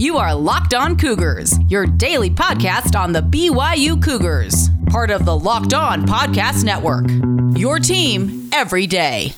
You are Locked On Cougars, your daily podcast on the BYU Cougars, part of the Locked On Podcast Network. Your team every day.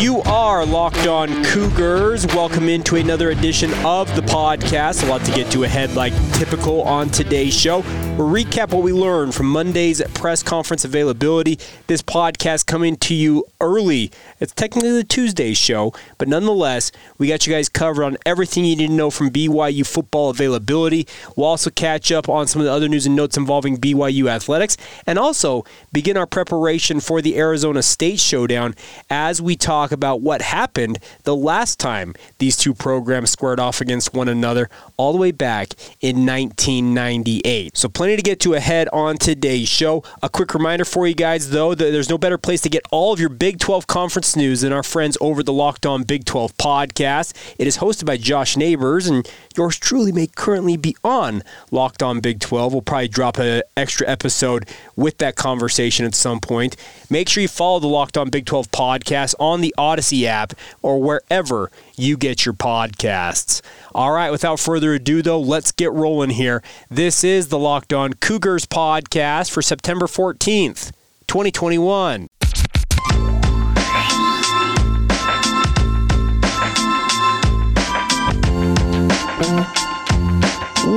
You are Locked On Cougars. Welcome into another edition of the podcast. A lot to get to ahead, like typical on today's show. We'll recap what we learned from Monday's press conference availability. This podcast coming to you early. It's technically the Tuesday show, but nonetheless, we got you guys covered on everything you need to know from BYU football availability. We'll also catch up on some of the other news and notes involving BYU athletics, and also begin our preparation for the Arizona State showdown as we talk about what happened the last time these two programs squared off against one another all the way back in 1998. So, plenty to get to ahead on today's show. A quick reminder for you guys, though, that there's no better place to get all of your Big 12 conference news than our friends over the Locked On Big 12 podcast. It is hosted by Josh Neighbors, and yours truly may currently be on Locked On Big 12. We'll probably drop an extra episode with that conversation at some point. Make sure you follow the Locked On Big 12 podcast on the Odyssey app or wherever you get your podcasts. All right, without further ado, though, let's get rolling here. This is the Locked On Cougars podcast for September 14th, 2021.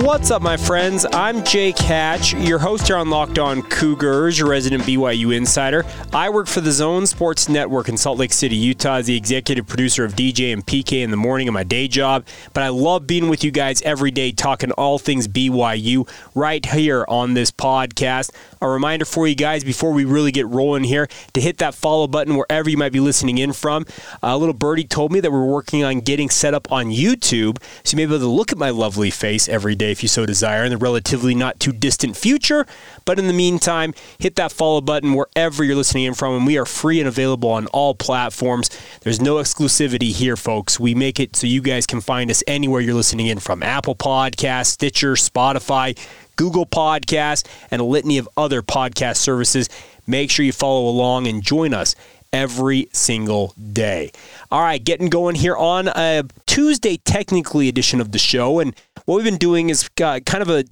What's up, my friends? I'm Jake Hatch, your host here on Locked On Cougars, your resident BYU insider. I work for the Zone Sports Network in Salt Lake City, Utah, as the executive producer of DJ and PK in the morning of my day job. But I love being with you guys every day, talking all things BYU right here on this podcast. A reminder for you guys before we really get rolling here to hit that follow button wherever you might be listening in from. A little birdie told me that we're working on getting set up on YouTube, so you may be able to look at my lovely face every day if you so desire in the relatively not too distant future. But in the meantime, hit that follow button wherever you're listening in from, and we are free and available on all platforms. There's no exclusivity here, folks. We make it so you guys can find us anywhere you're listening in from Apple Podcasts, Stitcher, Spotify, Google Podcasts, and a litany of other podcast services. Make sure you follow along and join us every single day. All right, getting going here on a Tuesday, technically edition of the show. And what we've been doing is uh, kind of a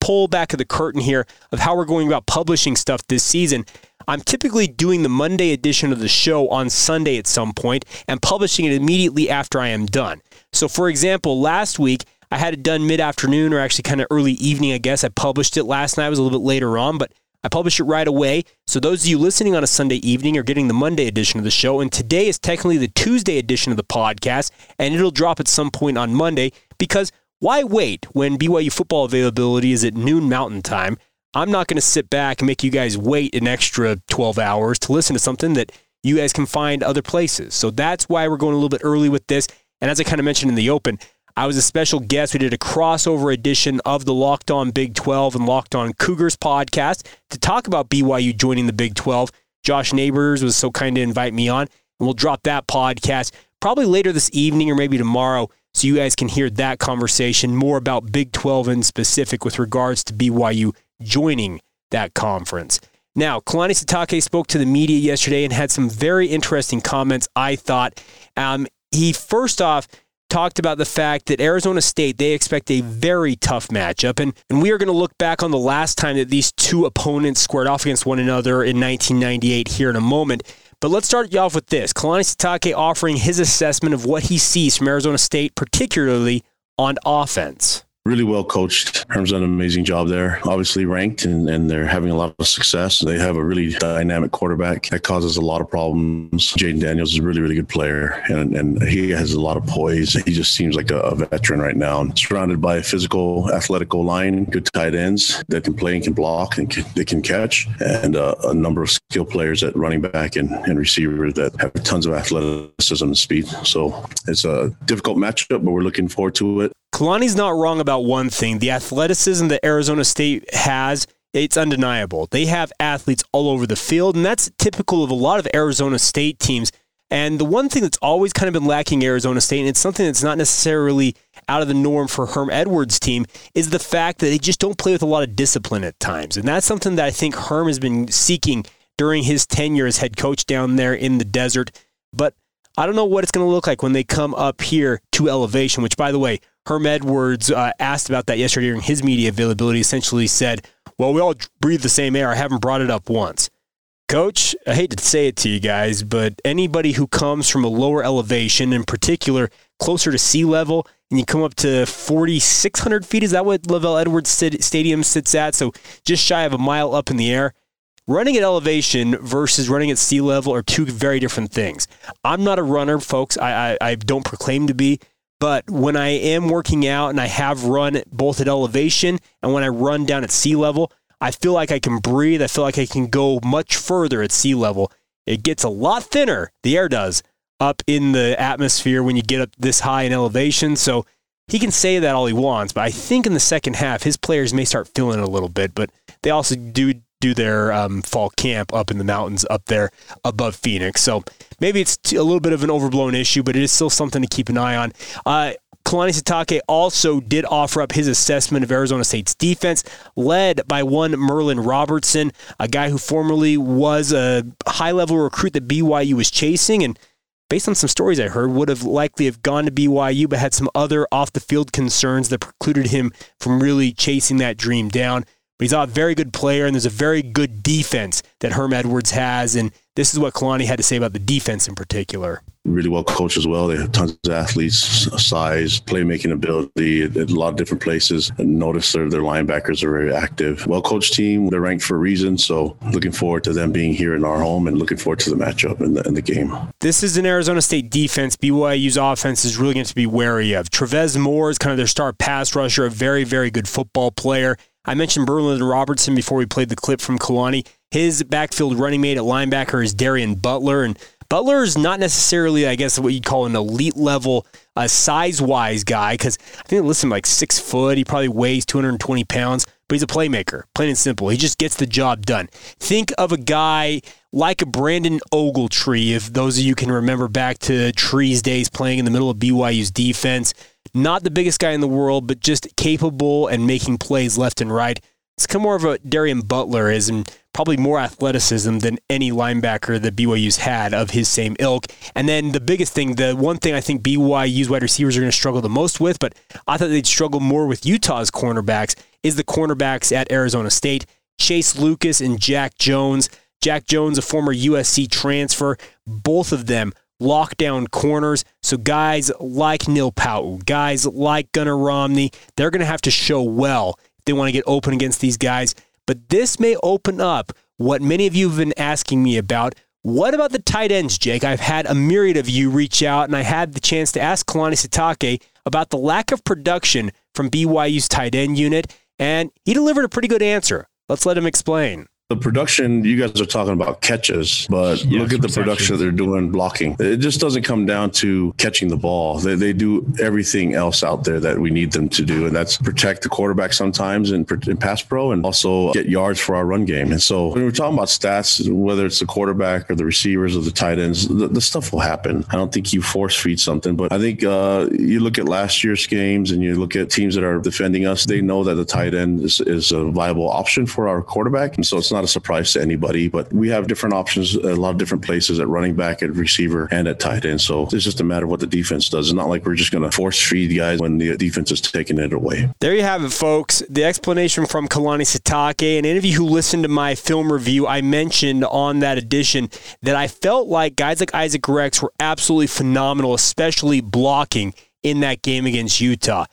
pull back of the curtain here of how we're going about publishing stuff this season. I'm typically doing the Monday edition of the show on Sunday at some point and publishing it immediately after I am done. So, for example, last week, I had it done mid afternoon or actually kind of early evening, I guess. I published it last night. It was a little bit later on, but I publish it right away. So those of you listening on a Sunday evening are getting the Monday edition of the show. And today is technically the Tuesday edition of the podcast, and it'll drop at some point on Monday because why wait when BYU football availability is at noon Mountain Time? I'm not going to sit back and make you guys wait an extra 12 hours to listen to something that you guys can find other places. So that's why we're going a little bit early with this. And as I kind of mentioned in the open, I was a special guest. We did a crossover edition of the Locked On Big 12 and Locked On Cougars podcast to talk about BYU joining the Big 12. Josh Neighbors was so kind to invite me on, and we'll drop that podcast probably later this evening or maybe tomorrow so you guys can hear that conversation more about Big 12 in specific with regards to BYU joining that conference. Now, Kalani Sitake spoke to the media yesterday and had some very interesting comments, I thought. Um, he first off talked about the fact that Arizona State, they expect a very tough matchup. And, and we are going to look back on the last time that these two opponents squared off against one another in 1998 here in a moment. But let's start you off with this. Kalani Sitake offering his assessment of what he sees from Arizona State, particularly on offense really well coached. Herm's done an amazing job there. Obviously ranked and, and they're having a lot of success. They have a really dynamic quarterback that causes a lot of problems. Jayden Daniels is a really, really good player and, and he has a lot of poise. He just seems like a, a veteran right now. Surrounded by a physical, athletical line, good tight ends that can play and can block and can, they can catch, and uh, a number of skill players at running back and, and receiver that have tons of athleticism and speed. So it's a difficult matchup, but we're looking forward to it. Kalani's not wrong about one thing. The athleticism that Arizona State has, it's undeniable. They have athletes all over the field, and that's typical of a lot of Arizona State teams. And the one thing that's always kind of been lacking Arizona State, and it's something that's not necessarily out of the norm for Herm Edwards' team, is the fact that they just don't play with a lot of discipline at times. And that's something that I think Herm has been seeking during his tenure as head coach down there in the desert. But I don't know what it's going to look like when they come up here to elevation, which, by the way, Herm Edwards uh, asked about that yesterday during his media availability, essentially said, Well, we all breathe the same air. I haven't brought it up once. Coach, I hate to say it to you guys, but anybody who comes from a lower elevation, in particular closer to sea level, and you come up to 4,600 feet, is that what LaVell Edwards Stadium sits at? So just shy of a mile up in the air. Running at elevation versus running at sea level are two very different things. I'm not a runner, folks. I, I, I don't proclaim to be. But when I am working out and I have run both at elevation and when I run down at sea level, I feel like I can breathe. I feel like I can go much further at sea level. It gets a lot thinner, the air does, up in the atmosphere when you get up this high in elevation. So he can say that all he wants, but I think in the second half, his players may start feeling it a little bit. But they also do do their um, fall camp up in the mountains up there above Phoenix. So maybe it's a little bit of an overblown issue, but it is still something to keep an eye on. Uh, Kalani Sitake also did offer up his assessment of Arizona State's defense, led by one Merlin Robertson, a guy who formerly was a high level recruit that BYU was chasing and based on some stories I heard, would have likely have gone to BYU, but had some other off the field concerns that precluded him from really chasing that dream down. But he's a very good player, and there's a very good defense that Herm Edwards has. And this is what Kalani had to say about the defense in particular. Really well coached as well. They have tons of athletes, size, playmaking ability, a lot of different places. And notice their, their linebackers are very active. Well coached team. They're ranked for a reason. So looking forward to them being here in our home and looking forward to the matchup in the, the game. This is an Arizona State defense. BYU's offense is really going to be wary of. Travez Moore is kind of their star pass rusher, a very, very good football player. I mentioned Merlin Robertson before we played the clip from Kalani. His backfield running mate at linebacker is Darien Butler, and Butler is not necessarily, I guess, what you'd call an elite level uh, size wise guy because I think listen like six foot. He probably weighs 220 pounds, but he's a playmaker, plain and simple. He just gets the job done. Think of a guy like a Brandon Ogletree, if those of you can remember back to Tree's days playing in the middle of BYU's defense. Not the biggest guy in the world, but just capable and making plays left and right. It's kind of more of a Darien Butler is, and probably more athleticism than any linebacker that BYU's had of his same ilk. And then the biggest thing, the one thing I think BYU's wide receivers are going to struggle the most with, but I thought they'd struggle more with Utah's cornerbacks, is the cornerbacks at Arizona State. Chase Lucas and Jack Jones. Jack Jones, a former USC transfer, both of them lockdown corners. So guys like Neil Pau'u, guys like Gunnar Romney, they're going to have to show well if they want to get open against these guys. But this may open up what many of you have been asking me about. What about the tight ends, Jake? I've had a myriad of you reach out, and I had the chance to ask Kalani Sitake about the lack of production from BYU's tight end unit, and he delivered a pretty good answer. Let's let him explain the production you guys are talking about catches but yes, look at the production. that they're doing blocking. It just doesn't come down to catching the ball. They, they do everything else out there that we need them to do and that's protect the quarterback sometimes in, in pass pro and also get yards for our run game. And so when we're talking about stats whether it's the quarterback or the receivers or the tight ends the, the stuff will happen. I don't think you force feed something but i think uh, you look at last year's games and you look at teams that are defending us they know that the tight end is, is a viable option for our quarterback. And so it's not not a surprise to anybody, but we have different options, a lot of different places at running back, at receiver, and at tight end. So it's just a matter of what the defense does. It's not like we're just going to force feed guys when the defense is taking it away. There you have it, folks. The explanation from Kalani Sitake. And any of you who listened to my film review, I mentioned on that edition that I felt like guys like Isaac Rex were absolutely phenomenal, especially blocking in that game against Utah.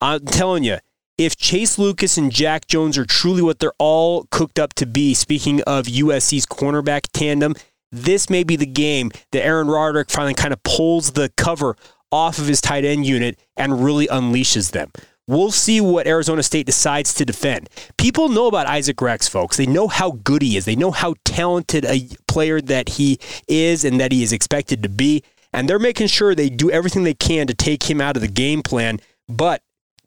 I'm telling you, if Chase Lucas and Jack Jones are truly what they're all cooked up to be, speaking of USC's cornerback tandem, this may be the game that Aaron Roderick finally kind of pulls the cover off of his tight end unit and really unleashes them. We'll see what Arizona State decides to defend. People know about Isaac Rex, folks. They know how good he is. They know how talented a player that he is and that he is expected to be. And they're making sure they do everything they can to take him out of the game plan. But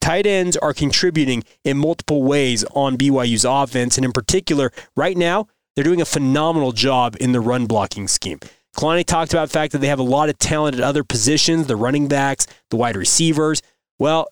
tight ends are contributing in multiple ways on BYU's offense. And in particular, right now, they're doing a phenomenal job in the run blocking scheme. Kalani talked about the fact that they have a lot of talent at other positions, the running backs, the wide receivers. Well,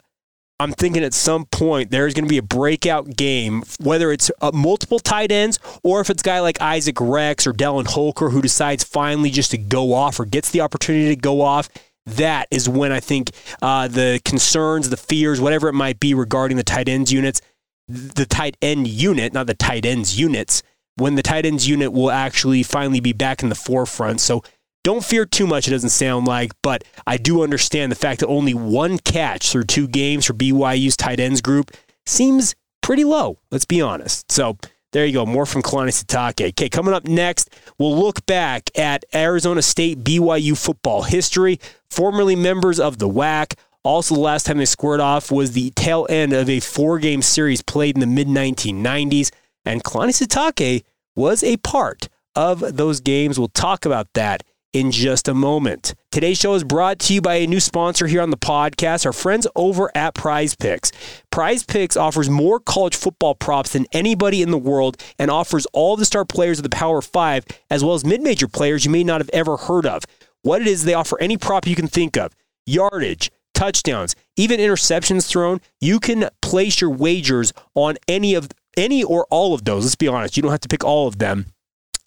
I'm thinking at some point there's going to be a breakout game, whether it's uh, multiple tight ends or if it's a guy like Isaac Rex or Dallin Holker who decides finally just to go off or gets the opportunity to go off. That is when I think uh, the concerns, the fears, whatever it might be regarding the tight ends units, the tight end unit, not the tight ends units, when the tight ends unit will actually finally be back in the forefront. So don't fear too much, it doesn't sound like, but I do understand the fact that only one catch through two games for BYU's tight ends group seems pretty low, let's be honest. So there you go, more from Kalani Sitake. Okay, coming up next, we'll look back at Arizona State BYU football history, formerly members of the WAC. Also, the last time they squared off was the tail end of a four game series played in the mid 1990s, and Kalani Sitake was a part of those games. We'll talk about that in just a moment. Today's show is brought to you by a new sponsor here on the podcast, our friends over at Prize Picks. Prize Picks offers more college football props than anybody in the world and offers all the star players of the Power Five, as well as mid major players you may not have ever heard of. What it is, they offer any prop you can think of yardage, touchdowns, even interceptions thrown. You can place your wagers on any of any or all of those. Let's be honest, you don't have to pick all of them.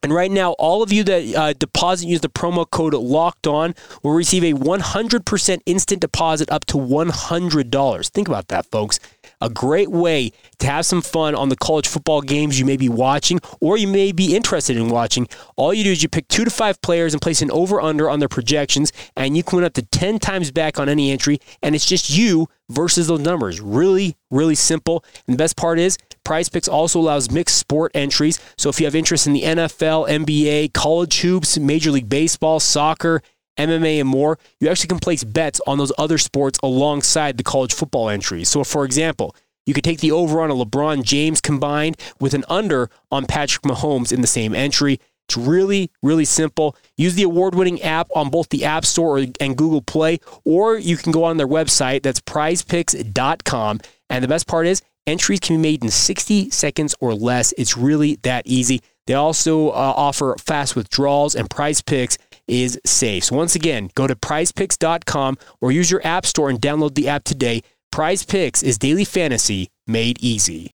And right now, all of you that uh, deposit use the promo code Locked On will receive a 100% instant deposit up to $100. Think about that, folks. A great way to have some fun on the college football games you may be watching or you may be interested in watching. All you do is you pick two to five players and place an over under on their projections, and you can win up to 10 times back on any entry. And it's just you versus those numbers. Really, really simple. And the best part is, Prize Picks also allows mixed sport entries. So if you have interest in the NFL, NBA, college hoops, Major League Baseball, soccer, MMA, and more, you actually can place bets on those other sports alongside the college football entries. So, for example, you could take the over on a LeBron James combined with an under on Patrick Mahomes in the same entry. It's really, really simple. Use the award winning app on both the App Store and Google Play, or you can go on their website. That's prizepicks.com. And the best part is, Entries can be made in 60 seconds or less. It's really that easy. They also uh, offer fast withdrawals, and Prize Picks is safe. So, once again, go to prizepicks.com or use your app store and download the app today. Prize Picks is daily fantasy made easy.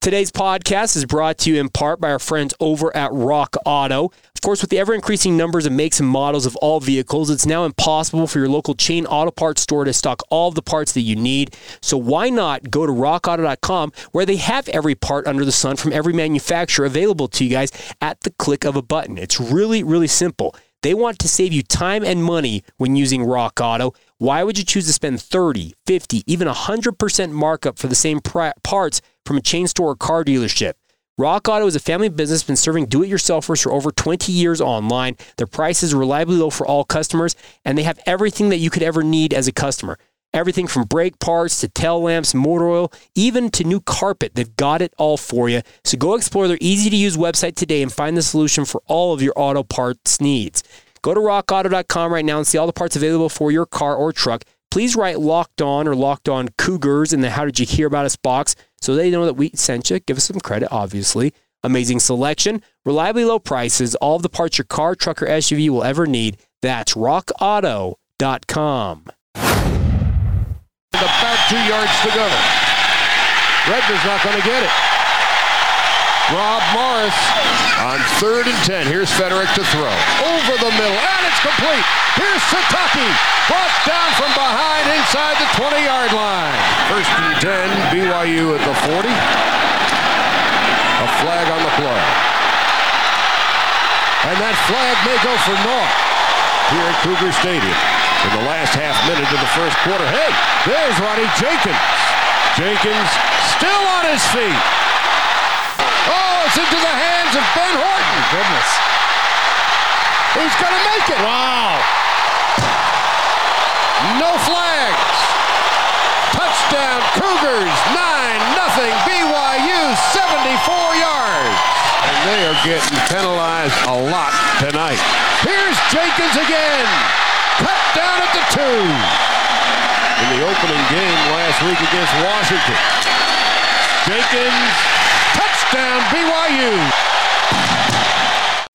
Today's podcast is brought to you in part by our friends over at Rock Auto. Of course, with the ever increasing numbers of makes and models of all vehicles, it's now impossible for your local chain auto parts store to stock all of the parts that you need. So why not go to rockauto.com where they have every part under the sun from every manufacturer available to you guys at the click of a button. It's really, really simple. They want to save you time and money when using Rock Auto. Why would you choose to spend 30, 50, even 100% markup for the same parts from a chain store or car dealership? Rock Auto is a family business been serving do-it-yourselfers for over 20 years online. Their price is reliably low for all customers, and they have everything that you could ever need as a customer. Everything from brake parts to tail lamps, motor oil, even to new carpet. They've got it all for you. So go explore their easy to use website today and find the solution for all of your auto parts needs. Go to rockauto.com right now and see all the parts available for your car or truck. Please write locked on or locked on cougars in the how did you hear about us box so they know that we sent you. Give us some credit, obviously. Amazing selection, reliably low prices, all of the parts your car, truck, or SUV will ever need. That's rockauto.com. About two yards to go. Redmond's not going to get it. Rob Morris on third and ten. Here's Feterik to throw. Over the middle, and it's complete. Here's Sitake. Brought down from behind inside the 20-yard line. First and 10, BYU at the 40. A flag on the play. And that flag may go for naught here at Cougar Stadium in the last half minute of the first quarter. Hey, there's Ronnie Jenkins. Jenkins still on his feet. Oh, it's into the hands of Ben Horton. Goodness. He's going to make it. Wow. No flags. Touchdown Cougars 9 nothing. BYU 74 yards. And they are getting penalized a lot tonight. Here's Jenkins again. Cut down at the two. In the opening game last week against Washington. Jenkins, touchdown BYU.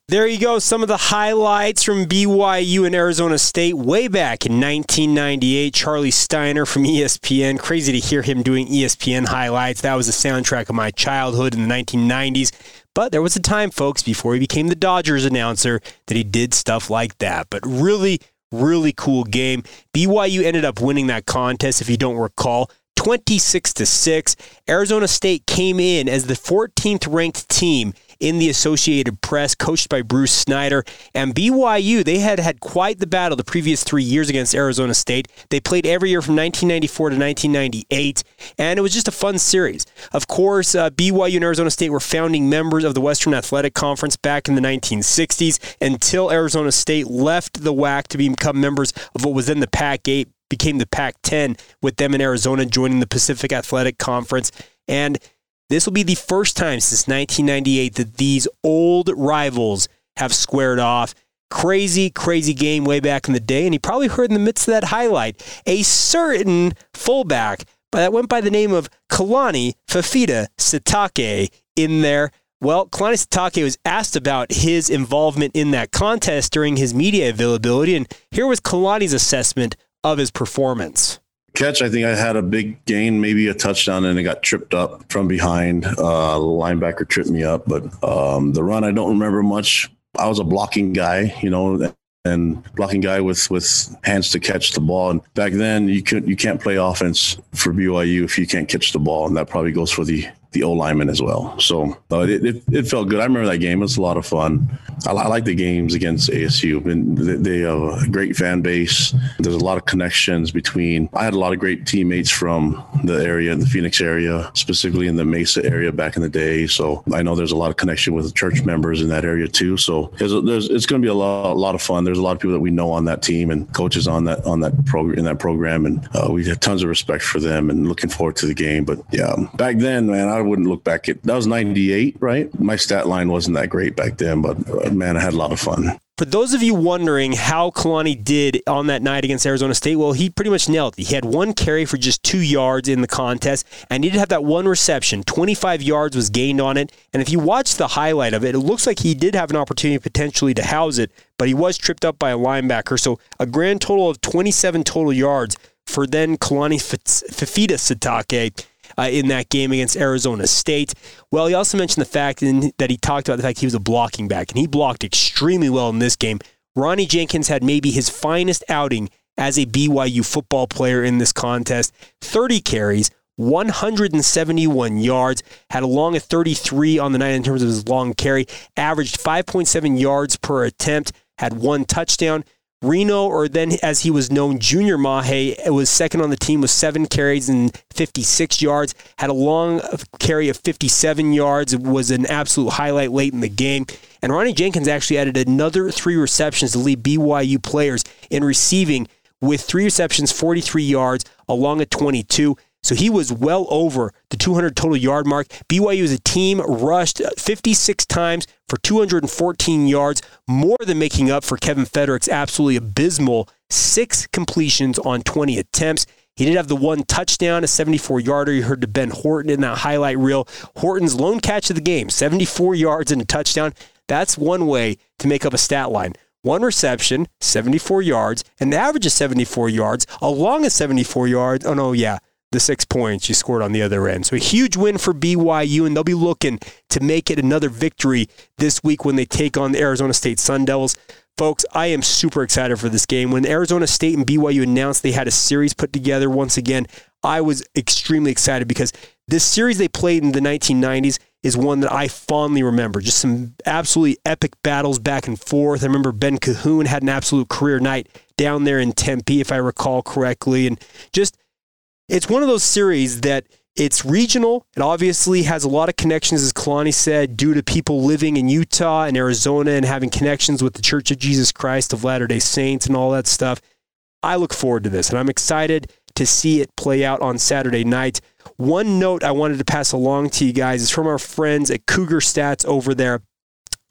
There you go. Some of the highlights from BYU and Arizona State way back in 1998. Charlie Steiner from ESPN. Crazy to hear him doing ESPN highlights. That was the soundtrack of my childhood in the 1990s. But there was a time, folks, before he became the Dodgers announcer that he did stuff like that. But really, really cool game. BYU ended up winning that contest, if you don't recall. 26 to 6. Arizona State came in as the 14th ranked team in the Associated Press, coached by Bruce Snyder. And BYU, they had had quite the battle the previous three years against Arizona State. They played every year from 1994 to 1998, and it was just a fun series. Of course, uh, BYU and Arizona State were founding members of the Western Athletic Conference back in the 1960s until Arizona State left the WAC to become members of what was then the Pac 8 became the Pac 10 with them in Arizona joining the Pacific Athletic Conference. And this will be the first time since 1998 that these old rivals have squared off. Crazy, crazy game way back in the day. And you probably heard in the midst of that highlight a certain fullback that went by the name of Kalani Fifita Sitake in there. Well, Kalani Sitake was asked about his involvement in that contest during his media availability. And here was Kalani's assessment of his performance catch, I think I had a big gain, maybe a touchdown, and it got tripped up from behind. Uh, linebacker tripped me up, but um, the run I don't remember much. I was a blocking guy, you know, and blocking guy with with hands to catch the ball. And back then, you could you can't play offense for BYU if you can't catch the ball, and that probably goes for the the O lineman as well. So uh, it, it, it, felt good. I remember that game. It was a lot of fun. I, I like the games against ASU. And they, they have a great fan base. There's a lot of connections between. I had a lot of great teammates from the area, the Phoenix area, specifically in the Mesa area back in the day. So I know there's a lot of connection with church members in that area too. So there's, there's it's going to be a lot, a lot of fun. There's a lot of people that we know on that team and coaches on that on that program in that program, and uh, we have tons of respect for them and looking forward to the game. But yeah, back then, man, I wouldn't look back at that was 98, right? My stat line wasn't that great back then, but uh, man, I had a lot of fun. For those of you wondering how Kalani did on that night against Arizona State, well, he pretty much nailed it. He had one carry for just two yards in the contest, and he did have that one reception. 25 yards was gained on it. And if you watch the highlight of it, it looks like he did have an opportunity potentially to house it, but he was tripped up by a linebacker. So a grand total of 27 total yards for then Kalani Fifita Sitake uh, in that game against Arizona State. Well, he also mentioned the fact in, that he talked about the fact he was a blocking back, and he blocked extremely well in this game. Ronnie Jenkins had maybe his finest outing as a BYU football player in this contest 30 carries, 171 yards, had a long of 33 on the night in terms of his long carry, averaged 5.7 yards per attempt, had one touchdown. Reno, or then as he was known, Junior Mahe, was second on the team with seven carries and 56 yards. Had a long carry of 57 yards. It was an absolute highlight late in the game. And Ronnie Jenkins actually added another three receptions to lead BYU players in receiving with three receptions, 43 yards, along a 22. So he was well over the 200 total yard mark. BYU as a team rushed 56 times for 214 yards, more than making up for Kevin Feterik's absolutely abysmal six completions on 20 attempts. He did have the one touchdown, a 74 yarder. You heard to Ben Horton in that highlight reel. Horton's lone catch of the game, 74 yards and a touchdown. That's one way to make up a stat line. One reception, 74 yards, an average of 74 yards, along a long of 74 yards. Oh, no, yeah the six points you scored on the other end. So a huge win for BYU, and they'll be looking to make it another victory this week when they take on the Arizona State Sun Devils. Folks, I am super excited for this game. When Arizona State and BYU announced they had a series put together once again, I was extremely excited because this series they played in the 1990s is one that I fondly remember. Just some absolutely epic battles back and forth. I remember Ben Cahoon had an absolute career night down there in Tempe, if I recall correctly, and just it's one of those series that it's regional. It obviously has a lot of connections, as Kalani said, due to people living in Utah and Arizona and having connections with the Church of Jesus Christ of Latter day Saints and all that stuff. I look forward to this, and I'm excited to see it play out on Saturday night. One note I wanted to pass along to you guys is from our friends at Cougar Stats over there,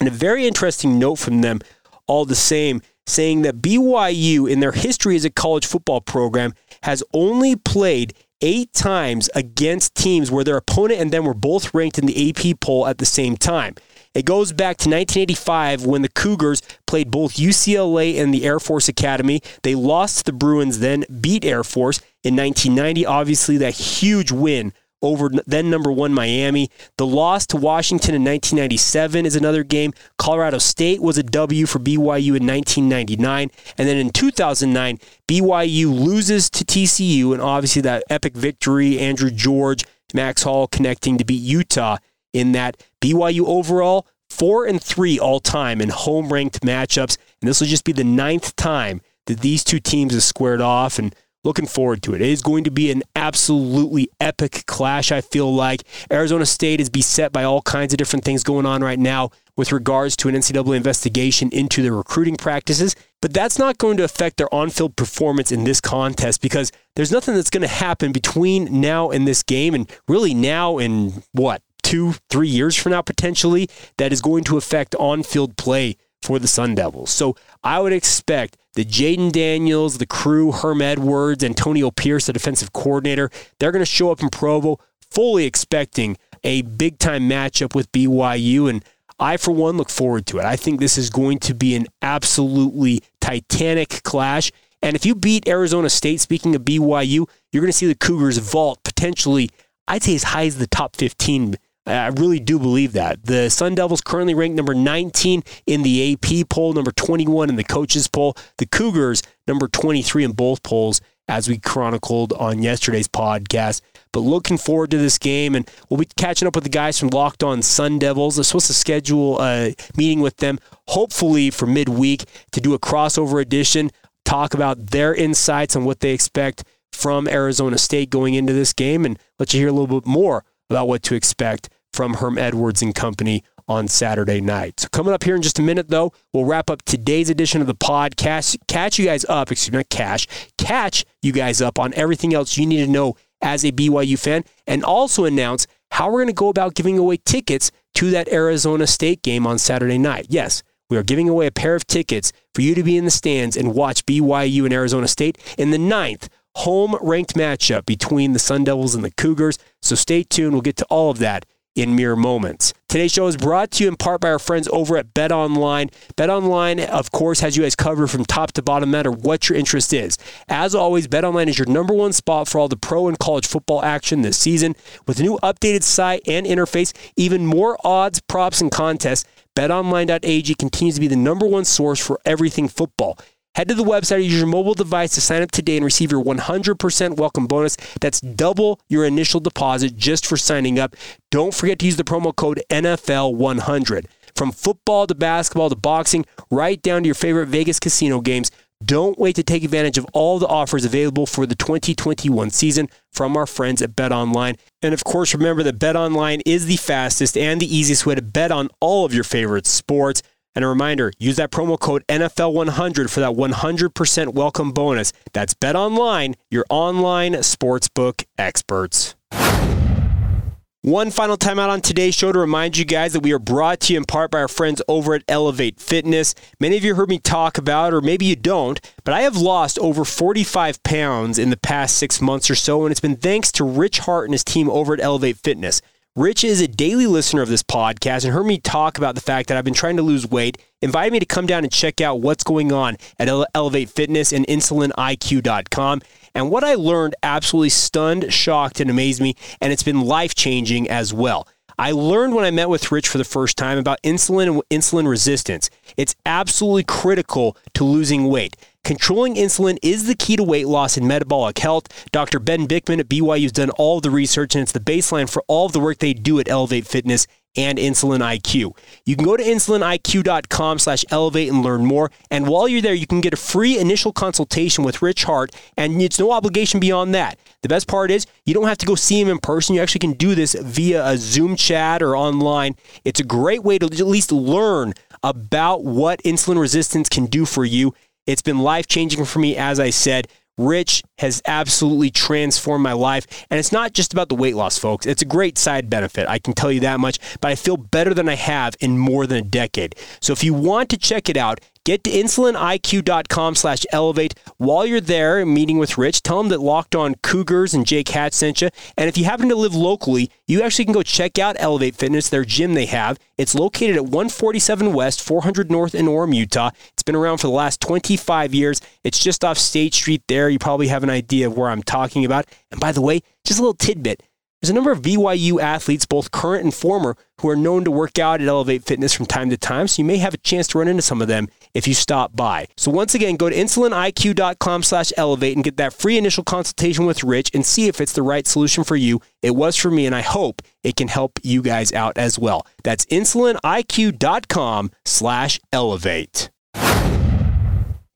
and a very interesting note from them, all the same, saying that BYU, in their history as a college football program, has only played eight times against teams where their opponent and them were both ranked in the AP poll at the same time. It goes back to 1985 when the Cougars played both UCLA and the Air Force Academy. They lost to the Bruins, then beat Air Force in 1990. Obviously, that huge win over then number one Miami. The loss to Washington in 1997 is another game. Colorado State was a W for BYU in 1999. And then in 2009, BYU loses to TCU, and obviously that epic victory, Andrew George, Max Hall connecting to beat Utah in that. BYU overall, four and three all time in home ranked matchups. And this will just be the ninth time that these two teams have squared off. And Looking forward to it. It is going to be an absolutely epic clash, I feel like. Arizona State is beset by all kinds of different things going on right now with regards to an NCAA investigation into their recruiting practices. But that's not going to affect their on field performance in this contest because there's nothing that's going to happen between now and this game, and really now and what, two, three years from now potentially, that is going to affect on field play for the Sun Devils. So I would expect the Jayden Daniels, the crew, Herm Edwards, Antonio Pierce, the defensive coordinator, they're going to show up in Provo fully expecting a big time matchup with BYU. And I, for one, look forward to it. I think this is going to be an absolutely titanic clash. And if you beat Arizona State, speaking of BYU, you're going to see the Cougars vault potentially, I'd say, as high as the top 15 I really do believe that. The Sun Devils currently ranked number 19 in the AP poll, number 21 in the coaches poll. The Cougars, number 23 in both polls, as we chronicled on yesterday's podcast. But looking forward to this game, and we'll be catching up with the guys from Locked On Sun Devils. I'm supposed to schedule a meeting with them, hopefully for midweek, to do a crossover edition, talk about their insights on what they expect from Arizona State going into this game, and let you hear a little bit more about what to expect from Herm Edwards and company on Saturday night. So coming up here in just a minute, though, we'll wrap up today's edition of the podcast. Catch you guys up, excuse me, cash. Catch you guys up on everything else you need to know as a BYU fan, and also announce how we're going to go about giving away tickets to that Arizona State game on Saturday night. Yes, we are giving away a pair of tickets for you to be in the stands and watch BYU and Arizona State in the ninth home ranked matchup between the Sun Devils and the Cougars. So stay tuned. We'll get to all of that in mere moments. Today's show is brought to you in part by our friends over at Bet Online. Bet Online, of course, has you guys covered from top to bottom, no matter what your interest is. As always, Bet Online is your number one spot for all the pro and college football action this season. With a new updated site and interface, even more odds, props, and contests, BetOnline.ag continues to be the number one source for everything football. Head to the website or use your mobile device to sign up today and receive your 100% welcome bonus. That's double your initial deposit just for signing up. Don't forget to use the promo code NFL100. From football to basketball to boxing, right down to your favorite Vegas casino games, don't wait to take advantage of all the offers available for the 2021 season from our friends at Bet Online. And of course, remember that Bet Online is the fastest and the easiest way to bet on all of your favorite sports. And a reminder, use that promo code NFL100 for that 100% welcome bonus. That's Bet Online, your online sportsbook experts. One final time out on today's show to remind you guys that we are brought to you in part by our friends over at Elevate Fitness. Many of you heard me talk about, or maybe you don't, but I have lost over 45 pounds in the past six months or so, and it's been thanks to Rich Hart and his team over at Elevate Fitness. Rich is a daily listener of this podcast and heard me talk about the fact that I've been trying to lose weight, invited me to come down and check out what's going on at Elevate Fitness and InsulinIQ.com. And what I learned absolutely stunned, shocked, and amazed me, and it's been life changing as well. I learned when I met with Rich for the first time about insulin and insulin resistance. It's absolutely critical to losing weight. Controlling insulin is the key to weight loss and metabolic health. Dr. Ben Bikman at BYU has done all the research, and it's the baseline for all of the work they do at Elevate Fitness and Insulin IQ. You can go to insuliniq.com slash elevate and learn more. And while you're there, you can get a free initial consultation with Rich Hart, and it's no obligation beyond that. The best part is you don't have to go see him in person. You actually can do this via a Zoom chat or online. It's a great way to at least learn about what insulin resistance can do for you. It's been life changing for me, as I said. Rich has absolutely transformed my life. And it's not just about the weight loss, folks. It's a great side benefit. I can tell you that much, but I feel better than I have in more than a decade. So if you want to check it out, Get to insuliniq.com slash elevate. While you're there meeting with Rich, tell him that Locked On Cougars and Jake Hatch sent you. And if you happen to live locally, you actually can go check out Elevate Fitness, their gym they have. It's located at 147 West, 400 North in Orem, Utah. It's been around for the last 25 years. It's just off State Street there. You probably have an idea of where I'm talking about. And by the way, just a little tidbit. There's a number of BYU athletes, both current and former, who are known to work out at Elevate Fitness from time to time, so you may have a chance to run into some of them if you stop by. So once again, go to insuliniq.com slash elevate and get that free initial consultation with Rich and see if it's the right solution for you. It was for me, and I hope it can help you guys out as well. That's insuliniq.com slash elevate.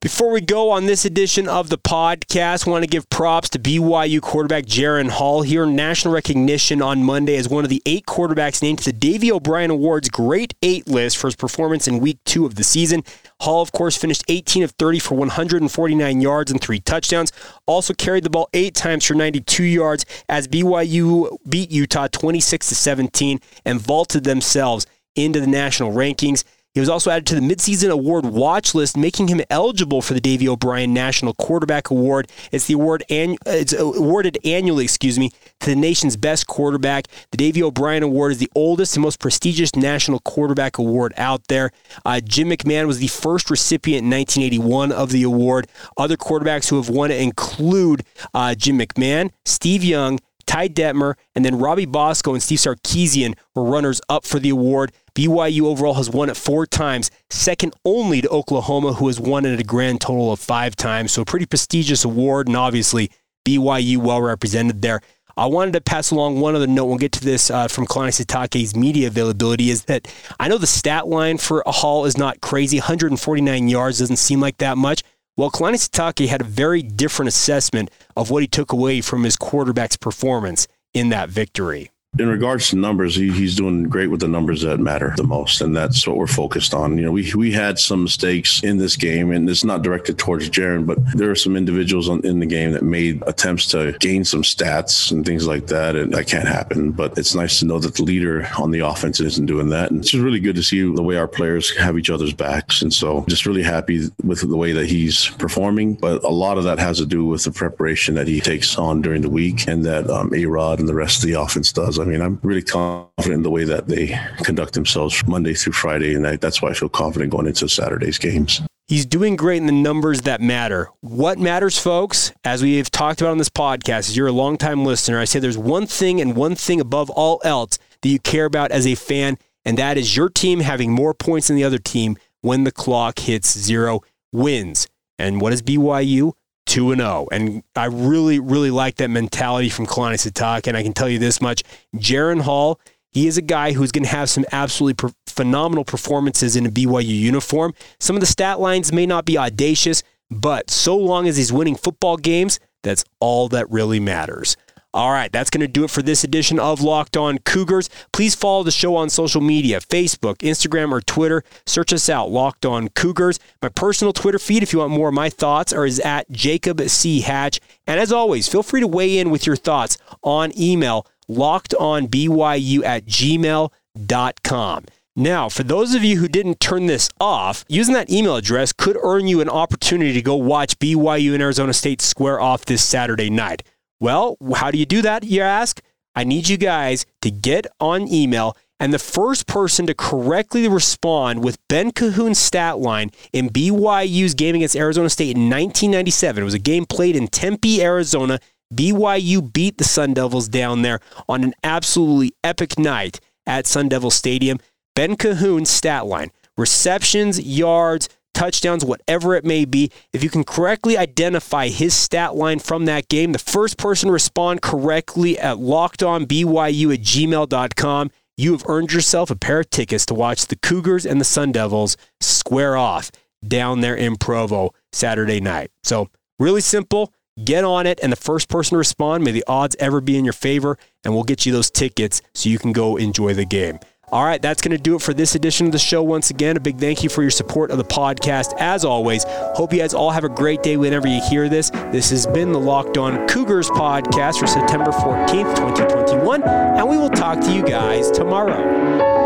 Before we go on this edition of the podcast, I want to give props to BYU quarterback Jaren Hall. here. national recognition on Monday as one of the eight quarterbacks named to the Davy O'Brien Awards Great Eight list for his performance in week two of the season. Hall, of course, finished 18 of 30 for 149 yards and three touchdowns. Also carried the ball eight times for 92 yards as BYU beat Utah 26 to 17 and vaulted themselves into the national rankings. He was also added to the midseason award watch list, making him eligible for the Davy O'Brien National Quarterback Award. It's the award annu- it's awarded annually, excuse me, to the nation's best quarterback. The Davy O'Brien Award is the oldest and most prestigious national quarterback award out there. Uh, Jim McMahon was the first recipient in 1981 of the award. Other quarterbacks who have won it include uh, Jim McMahon, Steve Young, Ty Detmer, and then Robbie Bosco and Steve Sarkisian were runners up for the award. BYU overall has won it four times, second only to Oklahoma, who has won it a grand total of five times. So, a pretty prestigious award, and obviously, BYU well represented there. I wanted to pass along one other note. We'll get to this uh, from Kalani Sitake's media availability. Is that I know the stat line for a Hall is not crazy. 149 yards doesn't seem like that much. Well, Kalani Sitake had a very different assessment of what he took away from his quarterback's performance in that victory in regards to numbers, he, he's doing great with the numbers that matter the most, and that's what we're focused on. You know, we we had some mistakes in this game, and it's not directed towards Jaren, but there are some individuals on, in the game that made attempts to gain some stats and things like that, and that can't happen. But it's nice to know that the leader on the offense isn't doing that, and it's just really good to see the way our players have each other's backs, and so just really happy with the way that he's performing. But a lot of that has to do with the preparation that he takes on during the week, and that um, A Rod and the rest of the offense does. I mean, I'm really confident in the way that they conduct themselves Monday through Friday, and I, that's why I feel confident going into Saturday's games. He's doing great in the numbers that matter. What matters, folks, as we have talked about on this podcast, as you're a longtime listener, I say there's one thing and one thing above all else that you care about as a fan, and that is your team having more points than the other team when the clock hits zero wins. And what is BYU? 2 and 0. And I really, really like that mentality from Kalani Sitake. And I can tell you this much Jaren Hall, he is a guy who's going to have some absolutely phenomenal performances in a BYU uniform. Some of the stat lines may not be audacious, but so long as he's winning football games, that's all that really matters. All right, that's going to do it for this edition of Locked On Cougars. Please follow the show on social media Facebook, Instagram, or Twitter. Search us out, Locked On Cougars. My personal Twitter feed, if you want more of my thoughts, is at Jacob C. Hatch. And as always, feel free to weigh in with your thoughts on email, lockedonbyu at gmail.com. Now, for those of you who didn't turn this off, using that email address could earn you an opportunity to go watch BYU and Arizona State square off this Saturday night. Well, how do you do that, you ask? I need you guys to get on email and the first person to correctly respond with Ben Cahoon's stat line in BYU's game against Arizona State in 1997. It was a game played in Tempe, Arizona. BYU beat the Sun Devils down there on an absolutely epic night at Sun Devil Stadium. Ben Cahoon's stat line receptions, yards, touchdowns, whatever it may be. If you can correctly identify his stat line from that game, the first person to respond correctly at lockedonbyu at gmail.com, you have earned yourself a pair of tickets to watch the Cougars and the Sun Devils square off down there in Provo Saturday night. So, really simple. Get on it, and the first person to respond, may the odds ever be in your favor, and we'll get you those tickets so you can go enjoy the game. All right, that's going to do it for this edition of the show. Once again, a big thank you for your support of the podcast. As always, hope you guys all have a great day whenever you hear this. This has been the Locked On Cougars podcast for September 14th, 2021, and we will talk to you guys tomorrow.